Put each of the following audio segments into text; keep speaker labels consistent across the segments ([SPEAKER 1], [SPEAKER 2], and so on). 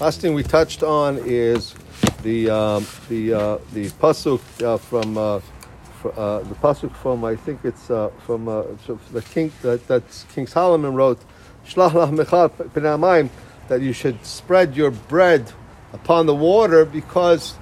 [SPEAKER 1] Last thing we touched on is the um, the uh, the pasuk uh, from uh, fr- uh, the pasuk from I think it's uh, from uh, the king that that King Solomon wrote that you should spread your bread upon the water because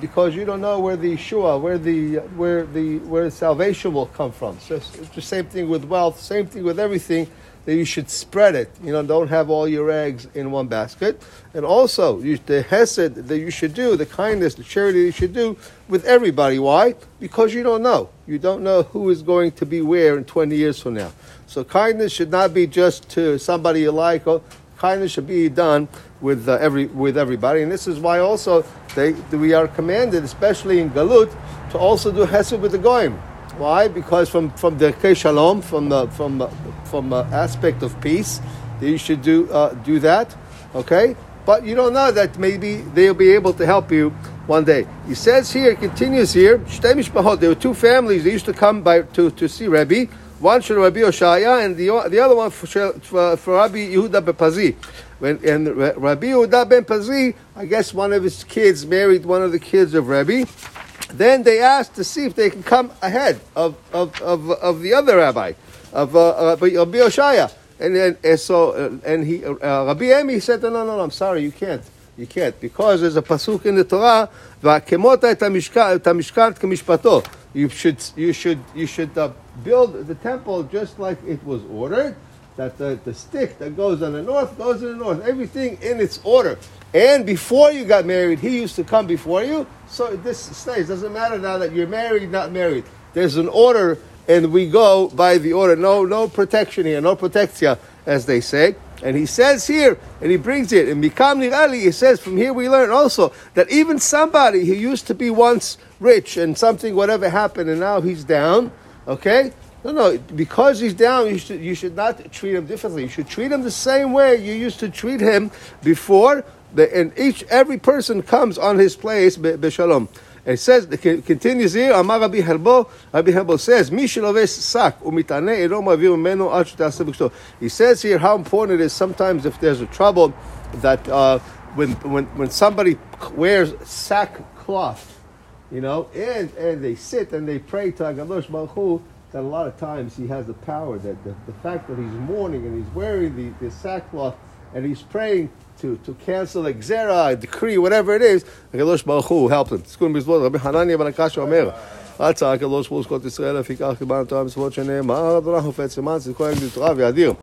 [SPEAKER 1] because you don't know where the Yeshua, where the where the where salvation will come from. So it's the same thing with wealth, same thing with everything. That you should spread it. You know, don't have all your eggs in one basket. And also, you, the hesed that you should do, the kindness, the charity you should do with everybody. Why? Because you don't know. You don't know who is going to be where in 20 years from now. So kindness should not be just to somebody you like. Or kindness should be done with uh, every with everybody, and this is why also they we are commanded, especially in Galut, to also do hesed with the goyim. Why? Because from from the shalom, from the from from aspect of peace, you should do uh, do that. Okay, but you don't know that maybe they'll be able to help you one day. He says here, continues here. There were two families. that used to come by to to see Rebbe. One for Rabbi Oshaya and the, the other one for, for, for Rabbi Yehuda ben Pazi. When, and Rabbi Yehuda ben Pazi, I guess one of his kids married one of the kids of Rabbi. Then they asked to see if they can come ahead of, of, of, of the other rabbi, of uh, Rabbi Oshaya. And and so uh, and he uh, Rabbi Emi said, no, no, no, I'm sorry, you can't. You can't because there's a pasuk in the Torah, "Va'kemota et hamishkan kemishpato." You should you should you should uh, build the temple just like it was ordered. That the, the stick that goes on the north goes in the north. Everything in its order. And before you got married, he used to come before you. So this stays. Doesn't matter now that you're married, not married. There's an order, and we go by the order. No, no protection here, no protectia, as they say. And he says here, and he brings it, in Mikam Nirali, he says, from here we learn also that even somebody who used to be once rich and something, whatever happened, and now he's down, okay? No, no, because he's down, you should, you should not treat him differently. You should treat him the same way you used to treat him before, the, and each, every person comes on his place, b'shalom. It says, it continues here, Amar Rabbi Herbo, Rabbi Herbo says, sak umitane meno. He says here how important it is sometimes if there's a trouble that uh, when, when, when somebody wears sackcloth, you know, and, and they sit and they pray to HaKadosh Baruch that a lot of times he has the power, that the, the fact that he's mourning and he's wearing the, the sackcloth and he's praying to, to cancel a gezera, a decree, whatever it is, הקדוש Baruch Hu helped him.